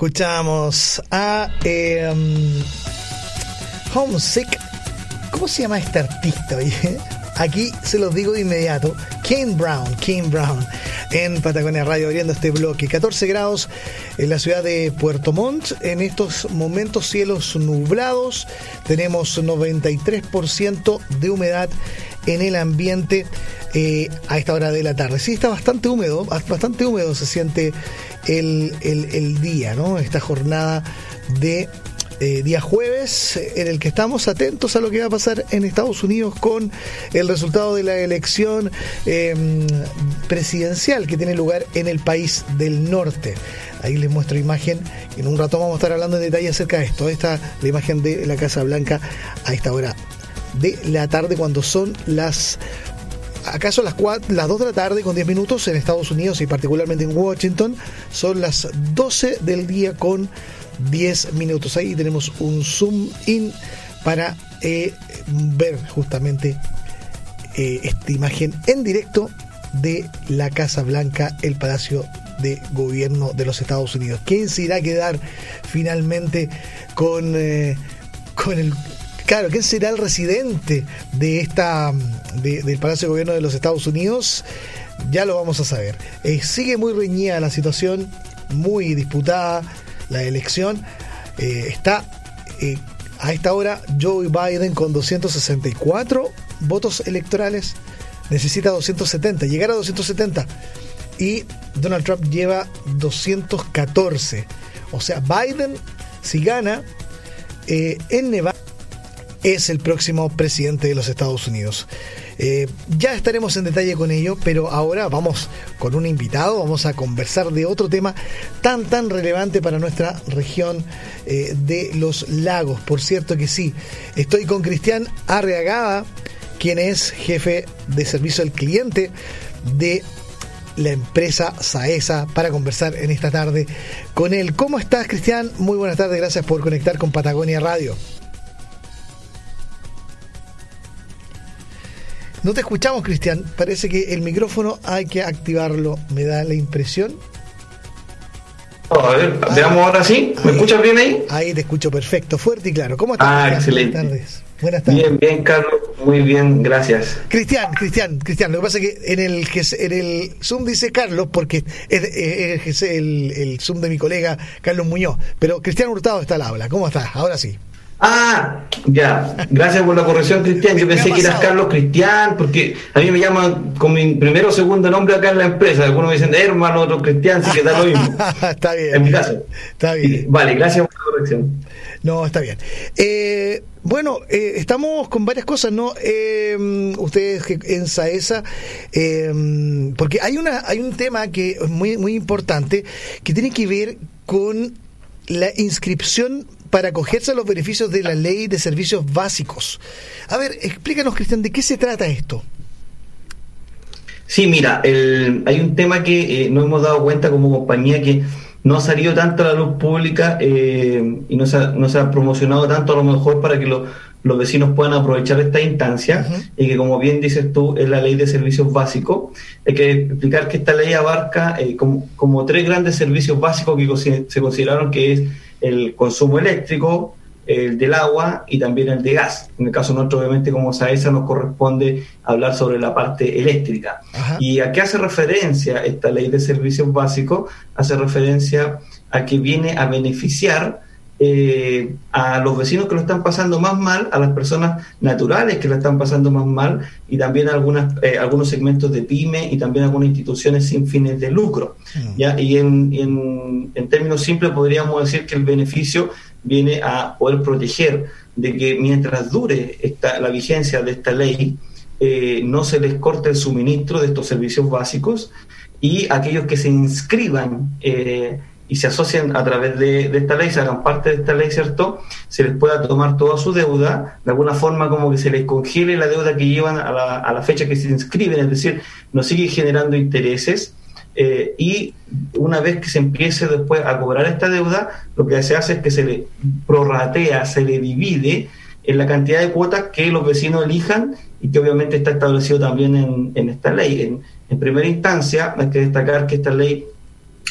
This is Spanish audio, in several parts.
escuchamos a em, Homesick. ¿Cómo se llama este artista? Aquí se los digo de inmediato. Kane Brown, Kane Brown, en Patagonia Radio, abriendo este bloque. 14 grados en la ciudad de Puerto Montt. En estos momentos, cielos nublados. Tenemos 93% de humedad en el ambiente eh, a esta hora de la tarde. Sí, está bastante húmedo, bastante húmedo se siente el, el día, ¿no? Esta jornada de eh, día jueves en el que estamos atentos a lo que va a pasar en Estados Unidos con el resultado de la elección em, presidencial que tiene lugar en el país del norte. Ahí les muestro imagen. En un rato vamos a estar hablando en detalle acerca de esto. Esta es la imagen de la Casa Blanca a esta hora de la tarde cuando son las acaso las, las 2 de la tarde con 10 minutos en Estados Unidos y particularmente en Washington son las 12 del día con 10 minutos. Ahí tenemos un zoom in para eh, ver justamente eh, esta imagen en directo de la Casa Blanca, el Palacio de Gobierno de los Estados Unidos. ¿Quién se irá a quedar finalmente con, eh, con el... Claro, ¿quién será el residente de esta del Palacio de Gobierno de los Estados Unidos? Ya lo vamos a saber. sigue muy reñida la situación, muy disputada la elección. Eh, está eh, a esta hora Joe Biden con 264 votos electorales. Necesita 270, llegar a 270. Y Donald Trump lleva 214. O sea, Biden, si gana eh, en Nevada, es el próximo presidente de los Estados Unidos. Eh, ya estaremos en detalle con ello, pero ahora vamos con un invitado, vamos a conversar de otro tema tan tan relevante para nuestra región eh, de los lagos. Por cierto que sí, estoy con Cristian Arreagada, quien es jefe de servicio al cliente de la empresa Saesa para conversar en esta tarde con él. ¿Cómo estás, Cristian? Muy buenas tardes, gracias por conectar con Patagonia Radio. No te escuchamos, Cristian. Parece que el micrófono hay que activarlo. Me da la impresión. a ver, veamos ahora sí. ¿Me escuchas bien ahí? Ahí te escucho perfecto, fuerte y claro. ¿Cómo estás? Ah, excelente. Buenas tardes. Buenas tardes. Bien, bien, Carlos. Muy bien, gracias. Cristian, Cristian, Cristian. Lo que pasa es que en el, en el Zoom dice Carlos porque es, el, el Zoom de mi colega Carlos Muñoz. Pero Cristian Hurtado está al habla. ¿Cómo estás? Ahora sí. Ah, ya. Gracias por la corrección, Cristian. Yo pensé que eras Carlos Cristian, porque a mí me llaman con mi primero o segundo nombre acá en la empresa. Algunos me dicen hermano, otro Cristian, sí que da lo mismo. está bien. En mi caso. Está bien. vale, gracias por la corrección. No, está bien. Eh, bueno, eh, estamos con varias cosas, ¿no? Eh, ustedes en Saesa, eh, porque hay una hay un tema que es muy muy importante que tiene que ver con la inscripción para acogerse a los beneficios de la ley de servicios básicos. A ver, explícanos, Cristian, ¿de qué se trata esto? Sí, mira, hay un tema que eh, no hemos dado cuenta como compañía que no ha salido tanto a la luz pública eh, y no se, ha, no se ha promocionado tanto a lo mejor para que los vecinos puedan aprovechar esta instancia y que como bien dices tú es la ley de servicios básicos. Hay que explicar que esta ley abarca eh, como, como, tres grandes servicios básicos que se consideraron que es el consumo eléctrico, el del agua y también el de gas. En el caso nuestro, obviamente, como SAESA, nos corresponde hablar sobre la parte eléctrica. ¿Y a qué hace referencia esta ley de servicios básicos? Hace referencia a que viene a beneficiar eh, a los vecinos que lo están pasando más mal, a las personas naturales que lo están pasando más mal y también a algunas, eh, algunos segmentos de pyme y también algunas instituciones sin fines de lucro. Mm. ¿ya? Y en, en, términos simples podríamos decir que el beneficio viene a poder proteger de que mientras dure esta, la vigencia de esta ley, eh, no se les corte el suministro de estos servicios básicos y aquellos que se inscriban y se asocian a través de, esta ley, se hagan parte de esta ley, ¿cierto? Se les pueda tomar toda su deuda, de alguna forma como que se les congele la deuda que llevan a la, a la fecha que se inscriben, es decir, no sigue generando intereses. Eh, y una vez que se empiece después a cobrar esta deuda, lo que se hace es que se le prorratea, se le divide en la cantidad de cuotas que los vecinos elijan y que obviamente está establecido también en, en esta ley. En, en primera instancia, hay que destacar que esta ley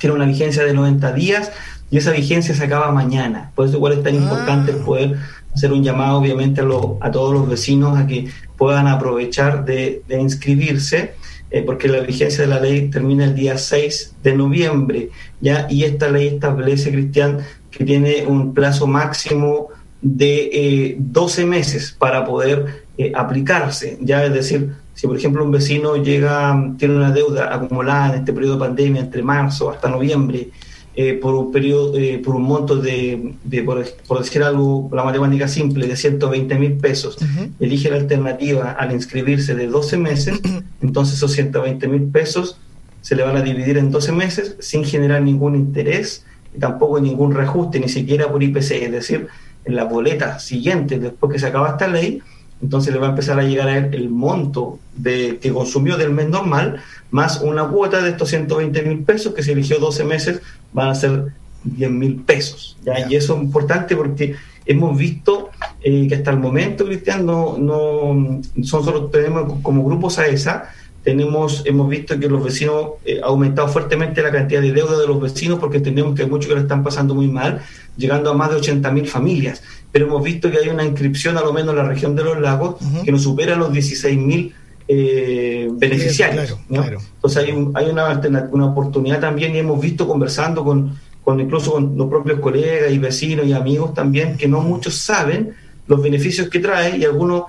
tiene una vigencia de 90 días y esa vigencia se acaba mañana. Por eso igual es tan importante ah. poder hacer un llamado obviamente a, a todos los vecinos a que puedan aprovechar de, inscribirse, eh, porque la vigencia de la ley termina el día 6 de noviembre, ¿ya? y esta ley establece, Cristian, que tiene un plazo máximo de 12 eh, meses para poder eh, aplicarse, ya es decir, si por ejemplo un vecino llega, tiene una deuda acumulada en este periodo de pandemia entre marzo hasta noviembre, eh, por un periodo, eh, por un monto de, por, decir algo, la matemática simple, de 120 mil pesos, elige la alternativa al inscribirse de 12 meses, entonces esos 120 mil pesos se le van a dividir en 12 meses sin generar ningún interés y tampoco ningún reajuste, ni siquiera por IPC, es decir, en la boleta siguiente, después que se acaba esta ley, entonces le va a empezar a llegar a él el monto de, que consumió del mes normal, más una cuota de estos 120 mil pesos, que se eligió 12 meses, van a ser 10 mil pesos. Y eso es importante porque hemos visto eh, que hasta el momento, Cristian, no, no son solo tenemos como grupos AESA, tenemos, hemos visto que los vecinos eh, ha aumentado fuertemente la cantidad de deuda de los vecinos porque entendemos que hay muchos que lo están pasando muy mal, llegando a más de 80 mil familias. Pero hemos visto que hay una inscripción, a lo menos en la región de los lagos, que no supera los 16 mil eh, beneficiarios. Entonces hay, hay una, una oportunidad también y hemos visto conversando con, con incluso con los propios colegas y vecinos y amigos también que no muchos saben los beneficios que trae y algunos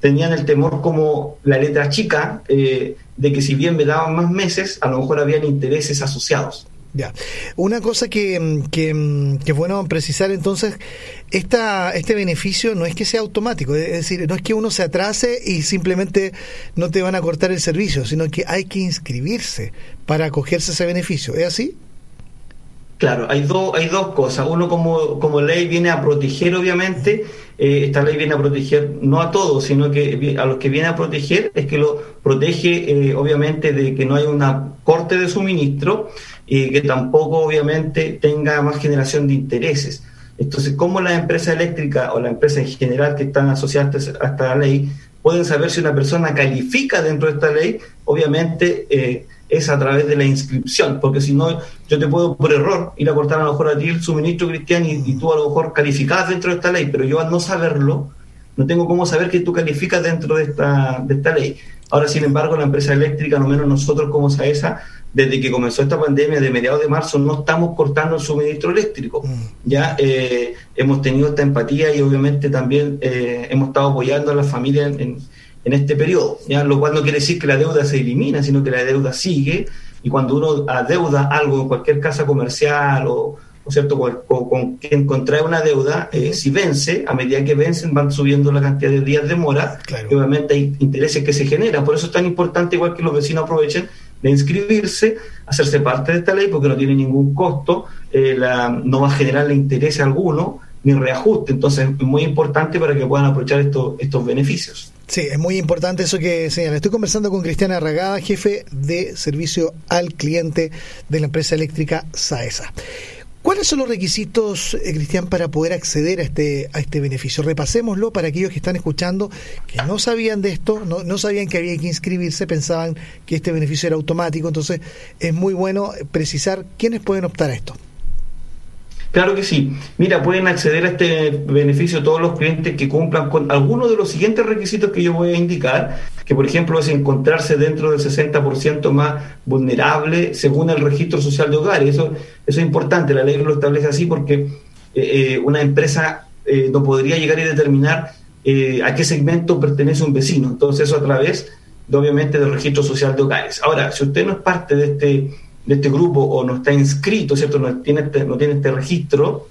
tenían el temor como la letra chica eh, de que si bien me daban más meses, a lo mejor habían intereses asociados. Ya. Una cosa que, que, es bueno precisar entonces, esta, este beneficio no es que sea automático, es decir, no es que uno se atrase y simplemente no te van a cortar el servicio, sino que hay que inscribirse para acogerse ese beneficio. ¿Es así? Claro, hay, dos hay dos cosas. Uno como, como ley viene a proteger, obviamente, eh, esta ley viene a proteger no a todos, sino que a los que viene a proteger es que lo protege, eh, obviamente, de que no haya una corte de suministro y que tampoco, obviamente, tenga más generación de intereses. Entonces, ¿cómo la empresa eléctrica o la empresa en general que están asociadas a esta ley pueden saber si una persona califica dentro de esta ley? Obviamente, eh, es a través de la inscripción, porque si no, yo te puedo por error ir a cortar a lo mejor a ti el suministro cristiano y, tú a lo mejor calificas dentro de esta ley, pero yo al no saberlo, no tengo cómo saber que tú calificas dentro de esta, de esta ley. Ahora, sin embargo, la empresa eléctrica, no menos nosotros como SAESA, desde que comenzó esta pandemia de mediados de marzo, no estamos cortando el suministro eléctrico. Mm. Ya eh, hemos tenido esta empatía y obviamente también eh, hemos estado apoyando a las familias en en este periodo, ¿ya? lo cual no quiere decir que la deuda se elimina, sino que la deuda sigue y cuando uno adeuda algo en cualquier casa comercial o, cierto con, quien contrae una deuda, eh, si vence, a medida que vencen van subiendo la cantidad de días de mora y obviamente hay intereses que se generan. Por eso es tan importante, igual que los vecinos aprovechen de inscribirse, hacerse parte de esta ley, porque no tiene ningún costo, eh, la, no va a generarle interés alguno ni reajuste. Entonces es muy importante para que puedan aprovechar estos, estos beneficios. Sí, es muy importante eso que señala. Estoy conversando con Cristiana Arragada, jefe de servicio al cliente de la empresa eléctrica SAESA. ¿Cuáles son los requisitos, eh, Cristian, para poder acceder a este, a este beneficio? Repasémoslo para aquellos que están escuchando, que no sabían de esto, no, no sabían que había que inscribirse, pensaban que este beneficio era automático. Entonces, es muy bueno precisar quiénes pueden optar a esto. Claro que sí. Mira, pueden acceder a este beneficio todos los clientes que cumplan con algunos de los siguientes requisitos que yo voy a indicar, que por ejemplo es encontrarse dentro del 60% más vulnerable según el registro social de hogares. Eso, eso es importante, la ley lo establece así porque eh, eh, una empresa eh, no podría llegar y determinar a qué segmento pertenece un vecino. Entonces eso a través, de, obviamente, del registro social de hogares. Ahora, si usted no es parte de este de este grupo o no está inscrito, ¿cierto? No tiene, este, no tiene este registro,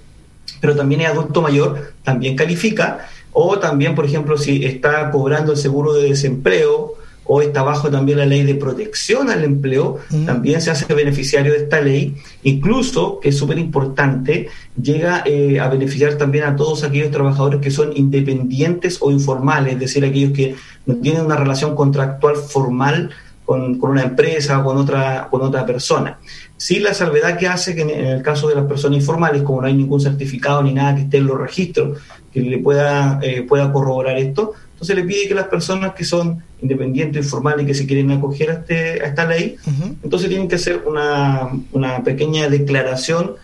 pero también es adulto mayor, también califica, o también, por ejemplo, si está cobrando el seguro de desempleo o está bajo también la ley de protección al empleo, también se hace beneficiario de esta ley, incluso, que es súper importante, llega eh, a beneficiar también a todos aquellos trabajadores que son independientes o informales, es decir, aquellos que no tienen una relación contractual formal con, una empresa o con otra, con otra persona. Sí, la salvedad que hace que en, el caso de las personas informales, como no hay ningún certificado ni nada que esté en los registros que le pueda, eh, pueda corroborar esto, entonces le pide que las personas que son independientes, informales y que se quieren acoger a, este, a esta ley, entonces tienen que hacer una, una pequeña declaración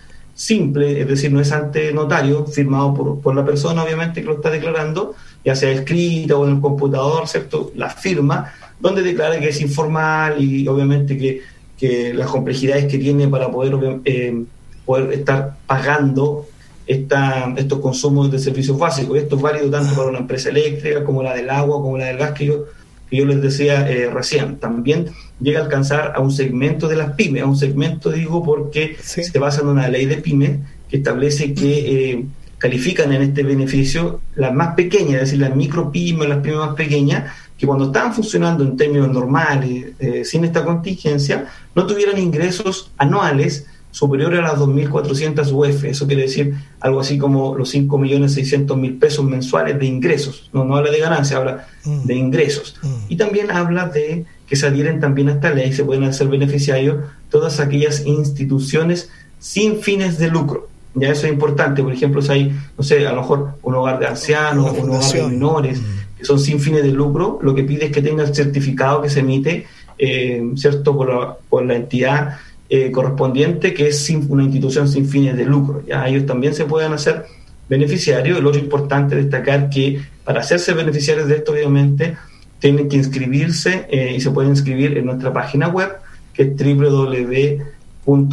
simple, es decir, no es ante notario, firmado por, por la persona, obviamente, que lo está declarando, ya sea escrita o en el computador, ¿cierto? La firma, donde declara que es informal y obviamente que, que las complejidades que tiene para poder, eh, poder estar pagando esta, estos consumos de servicios básicos. Esto es válido tanto para una empresa eléctrica como la del agua, como la del gas que yo, que yo les decía eh, recién. También llega a alcanzar a un segmento de las pymes, a un segmento digo porque se basa en una ley de pymes que establece que eh, califican en este beneficio las más pequeñas, es decir, las micro pymes, las pymes más pequeñas, que cuando estaban funcionando en términos normales, eh, sin esta contingencia, no tuvieran ingresos anuales superiores a las 2.400 UF. Eso quiere decir algo así como los 5.600.000 pesos mensuales de ingresos. No, no habla de ganancia, habla mm. de ingresos. Mm. Y también habla de que se adhieren también a esta ley, se pueden hacer beneficiarios todas aquellas instituciones sin fines de lucro. Ya eso es importante, por ejemplo, si hay, no sé, a lo mejor un hogar de ancianos, un hogar de menores, mm. que son sin fines de lucro, lo que pide es que tenga el certificado que se emite, eh, ¿cierto?, por la, por la entidad eh, correspondiente, que es una institución sin fines de lucro. Ya ellos también se pueden hacer beneficiarios. Lo otro importante destacar que para hacerse beneficiarios de esto, obviamente, tienen que inscribirse eh, y se pueden inscribir en nuestra página web, que es www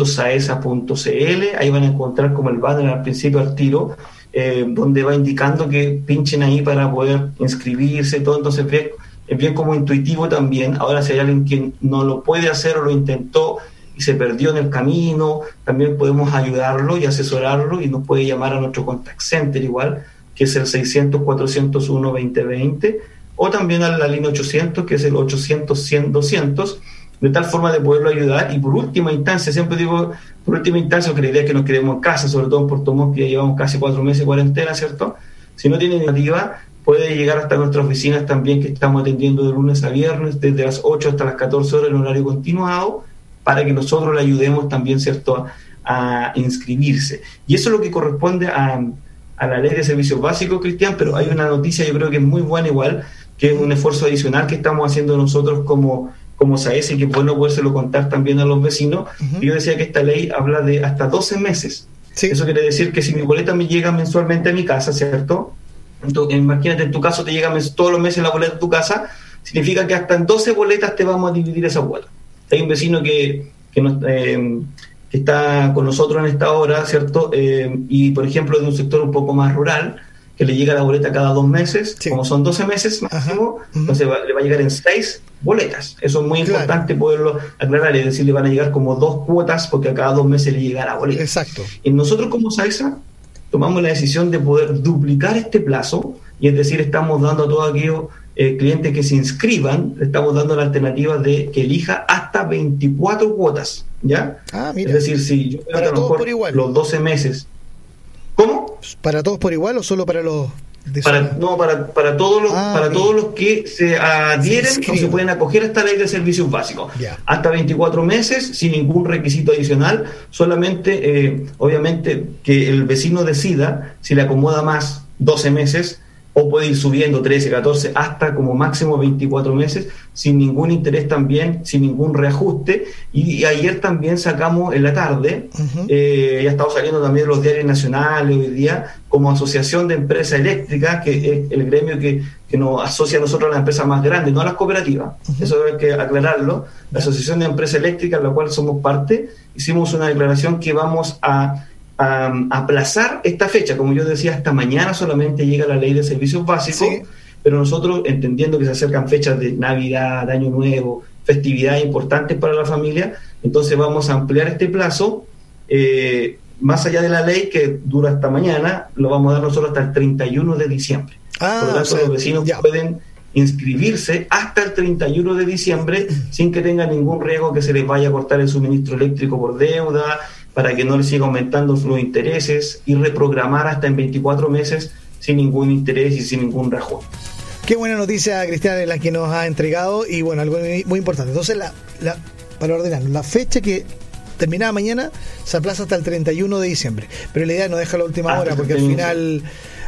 .saesa.cl, ahí van a encontrar como el banner al principio al tiro, eh, donde va indicando que pinchen ahí para poder inscribirse, todo, entonces es bien como intuitivo también, ahora si hay alguien que no lo puede hacer o lo intentó y se perdió en el camino, también podemos ayudarlo y asesorarlo y nos puede llamar a nuestro contact center igual, que es el 600-401-2020, o también a la línea 800, que es el 800-100-200, de tal forma de poderlo ayudar. Y por última instancia, siempre digo, por última instancia, que la idea es que nos quedemos en casa, sobre todo en Puerto Montt, que ya llevamos casi cuatro meses de cuarentena, ¿cierto? Si no tiene iniciativa, puede llegar hasta nuestras oficinas también, que estamos atendiendo de lunes a viernes, desde las 8 hasta las 14 horas en horario continuado, para que nosotros le ayudemos también, ¿cierto?, a, inscribirse. Y eso es lo que corresponde a, a la ley de servicios básicos, Cristian, pero hay una noticia, yo creo que es muy buena igual, que es un esfuerzo adicional que estamos haciendo nosotros como como SAES y que es bueno podérselo contar también a los vecinos. Yo decía que esta ley habla de hasta 12 meses. Eso quiere decir que si mi boleta me llega mensualmente a mi casa, ¿cierto? Entonces, imagínate, en tu caso te llega todos los meses la boleta a tu casa, significa que hasta en 12 boletas te vamos a dividir esa boleta. Hay un vecino que, que, eh, está con nosotros en esta hora, ¿cierto? Eh, y, por ejemplo, de un sector un poco más rural, que le llega la boleta cada dos meses, como son 12 meses máximo, entonces le va a llegar en seis boletas. Eso es muy importante poderlo aclarar, es decir, le van a llegar como dos cuotas porque a cada dos meses le llega la boleta. Exacto. Y nosotros como SAESA tomamos la decisión de poder duplicar este plazo, y es decir, estamos dando a todos aquellos eh, clientes que se inscriban, le estamos dando la alternativa de que elija hasta 24 cuotas, ¿ya? Ah, mira. Es decir, si yo Para por igual. los 12 meses ¿Cómo? ¿Para todos por igual o solo para los para, no, para, para todos los, ah, para todos los que se adhieren o se pueden acoger a esta ley de servicios básicos. Hasta 24 meses, sin ningún requisito adicional, solamente, eh, obviamente, que el vecino decida si le acomoda más 12 meses o puede ir subiendo 13, 14, hasta como máximo 24 meses, sin ningún interés también, sin ningún reajuste. Y, ayer también sacamos en la tarde, eh, ya estamos saliendo también los diarios nacionales hoy día, como Asociación de Empresas Eléctricas, que es el gremio que, nos asocia a nosotros a las empresas más grandes, no a las cooperativas. Eso hay que aclararlo. La Asociación de Empresas Eléctricas, la cual somos parte, hicimos una declaración que vamos a a, aplazar esta fecha. Como yo decía, hasta mañana solamente llega la ley de servicios básicos, pero nosotros, entendiendo que se acercan fechas de Navidad, Año Nuevo, festividades importantes para la familia, entonces vamos a ampliar este plazo. Eh, más allá de la ley que dura hasta mañana, lo vamos a dar nosotros hasta el 31 de diciembre. Ah, Por lo tanto, los vecinos pueden inscribirse hasta el 31 de diciembre sin que tengan ningún riesgo que se les vaya a cortar el suministro eléctrico por deuda, para que no le siga aumentando los intereses y reprogramar hasta en 24 meses sin ningún interés y sin ningún reajuste. Qué buena noticia, Cristian, la que nos ha entregado y bueno, algo muy, importante. Entonces, la, la, para ordenar, la fecha que terminaba mañana se aplaza hasta el 31 de diciembre. Pero la idea no deja la última ah, hora porque al final,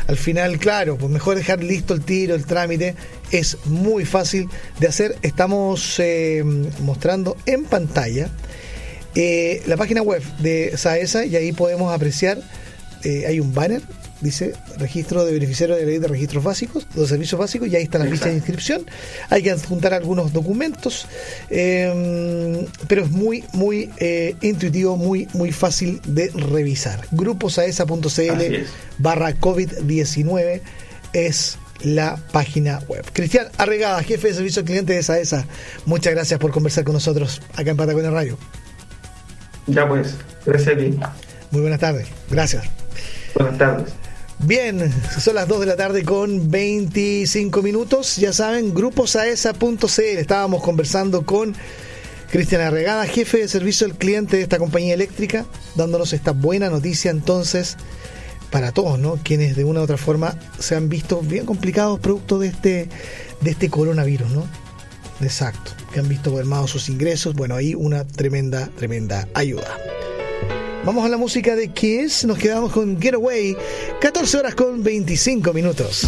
al final, claro, pues mejor dejar listo el tiro, el trámite. Es muy fácil de hacer. Estamos eh, mostrando en pantalla eh, la página web de SAESA y ahí podemos apreciar, eh, hay un banner, dice registro de beneficiarios de la ley de registros básicos, de servicios básicos, y ahí está la ficha de inscripción. Hay que adjuntar algunos documentos, eh, pero es muy, muy intuitivo, muy, muy fácil de revisar. Gruposaesa.cl barra COVID-19 es la página web. Cristian Arregada, jefe de servicio al cliente de SAESA, muchas gracias por conversar con nosotros acá en Patagonia Radio. Ya pues, gracias a ti. Muy buenas tardes, gracias. Buenas tardes. Bien, son las 2 de la tarde con 25 minutos. Ya saben, gruposaesa.cl. Estábamos conversando con Cristian Arregada, jefe de servicio al cliente de esta compañía eléctrica, dándonos esta buena noticia entonces para todos, ¿no? Quienes de una u otra forma se han visto bien complicados producto de este, de este coronavirus, ¿no? Exacto, que han visto mermados sus ingresos. Bueno, ahí una tremenda, tremenda ayuda. Vamos a la música de Kiss, nos quedamos con Getaway, 14 horas con 25 minutos.